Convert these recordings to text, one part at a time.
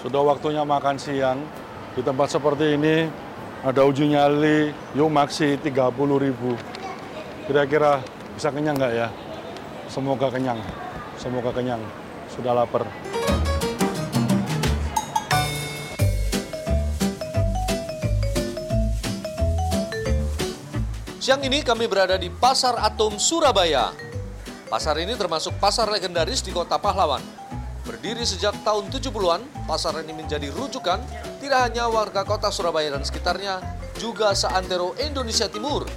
sudah waktunya makan siang. Di tempat seperti ini ada uji nyali, yuk maksi 30 ribu. Kira-kira bisa kenyang nggak ya? Semoga kenyang, semoga kenyang. Sudah lapar. Siang ini kami berada di Pasar Atom Surabaya. Pasar ini termasuk pasar legendaris di kota Pahlawan. Berdiri sejak tahun 70-an, pasar ini menjadi rujukan tidak hanya warga kota Surabaya dan sekitarnya, juga seantero Indonesia Timur.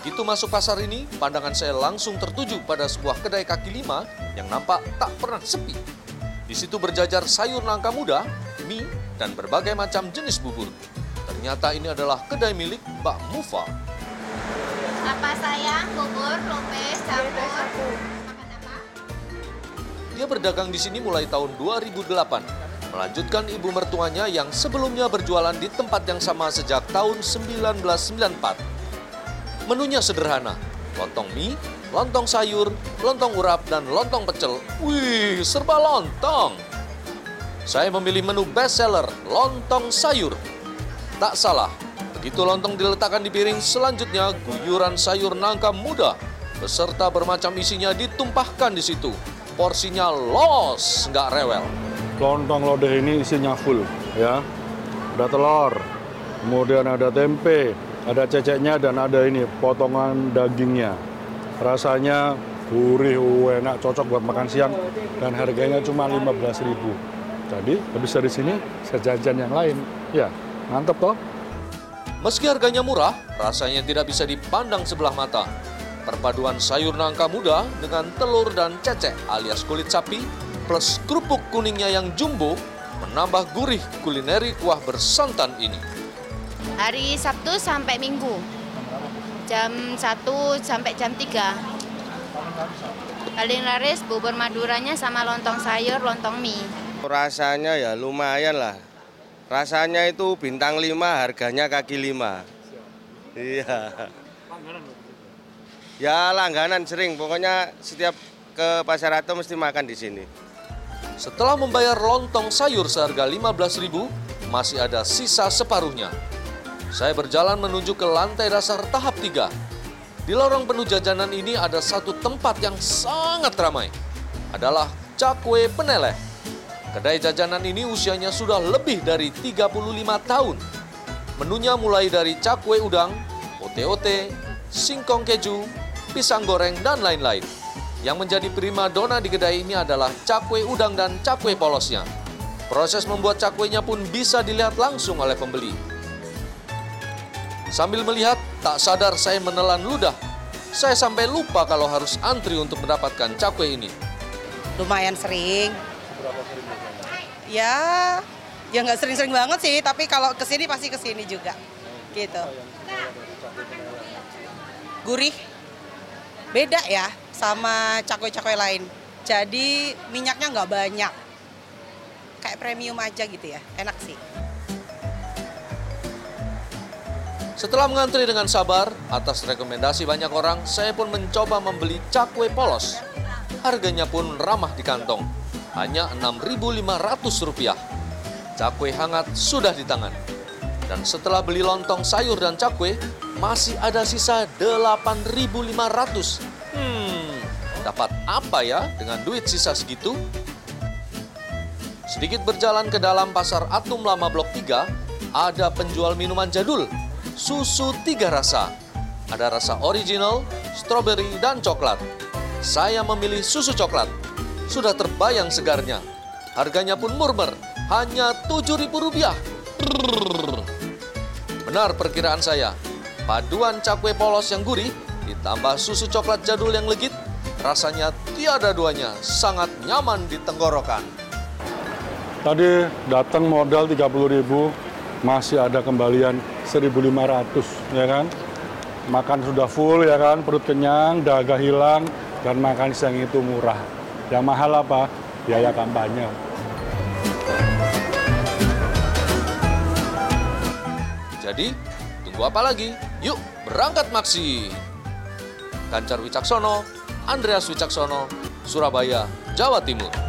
Begitu masuk pasar ini, pandangan saya langsung tertuju pada sebuah kedai kaki lima yang nampak tak pernah sepi. Di situ berjajar sayur nangka muda, mie, dan berbagai macam jenis bubur. Ternyata ini adalah kedai milik Mbak Mufa. Apa sayang? Bubur, lopes, campur. Dia berdagang di sini mulai tahun 2008, melanjutkan ibu mertuanya yang sebelumnya berjualan di tempat yang sama sejak tahun 1994. Menunya sederhana, lontong mie, lontong sayur, lontong urap, dan lontong pecel. Wih, serba lontong! Saya memilih menu best seller, lontong sayur. Tak salah, begitu lontong diletakkan di piring, selanjutnya guyuran sayur nangka muda beserta bermacam isinya ditumpahkan di situ. Porsinya los, nggak rewel. Lontong lodeh ini isinya full ya. Ada telur, kemudian ada tempe, ada ceceknya dan ada ini potongan dagingnya. Rasanya gurih, enak, cocok buat makan siang dan harganya cuma 15.000. Jadi habis dari sini sejajan yang lain. Ya, mantep toh. Meski harganya murah, rasanya tidak bisa dipandang sebelah mata. Perpaduan sayur nangka muda dengan telur dan cecek alias kulit sapi plus kerupuk kuningnya yang jumbo menambah gurih kulineri kuah bersantan ini. Hari Sabtu sampai Minggu. Jam 1 sampai jam 3. Paling laris bubur maduranya sama lontong sayur, lontong mie. Rasanya ya lumayan lah. Rasanya itu bintang 5, harganya kaki 5. Iya. Ya langganan sering, pokoknya setiap ke Pasar Atom mesti makan di sini. Setelah membayar lontong sayur seharga 15.000, masih ada sisa separuhnya. Saya berjalan menuju ke lantai dasar tahap 3. Di lorong penuh jajanan ini ada satu tempat yang sangat ramai. Adalah Cakwe Peneleh. Kedai jajanan ini usianya sudah lebih dari 35 tahun. Menunya mulai dari cakwe udang, ote-ote, singkong keju, pisang goreng, dan lain-lain. Yang menjadi prima dona di kedai ini adalah cakwe udang dan cakwe polosnya. Proses membuat cakwenya pun bisa dilihat langsung oleh pembeli. Sambil melihat, tak sadar saya menelan ludah. Saya sampai lupa kalau harus antri untuk mendapatkan cakwe ini. lumayan sering. Ya, ya nggak sering-sering banget sih, tapi kalau ke sini pasti ke sini juga, gitu. Gurih, beda ya sama cakwe-cakwe lain. Jadi minyaknya nggak banyak, kayak premium aja gitu ya, enak sih. Setelah mengantri dengan sabar, atas rekomendasi banyak orang, saya pun mencoba membeli cakwe polos. Harganya pun ramah di kantong, hanya Rp6.500. Cakwe hangat sudah di tangan. Dan setelah beli lontong sayur dan cakwe, masih ada sisa Rp8.500. Hmm, dapat apa ya dengan duit sisa segitu? Sedikit berjalan ke dalam pasar Atum Lama Blok 3, ada penjual minuman jadul, susu tiga rasa. Ada rasa original, strawberry, dan coklat. Saya memilih susu coklat. Sudah terbayang segarnya. Harganya pun murmer, hanya Rp7.000. Benar perkiraan saya. Paduan cakwe polos yang gurih ditambah susu coklat jadul yang legit, rasanya tiada duanya, sangat nyaman di tenggorokan. Tadi datang modal 30.000, masih ada kembalian 1.500 ya kan. Makan sudah full ya kan, perut kenyang, dahaga hilang dan makan siang itu murah. Yang mahal apa? Biaya kampanye. Jadi, tunggu apa lagi? Yuk, berangkat maksi. Kancar Wicaksono, Andreas Wicaksono, Surabaya, Jawa Timur.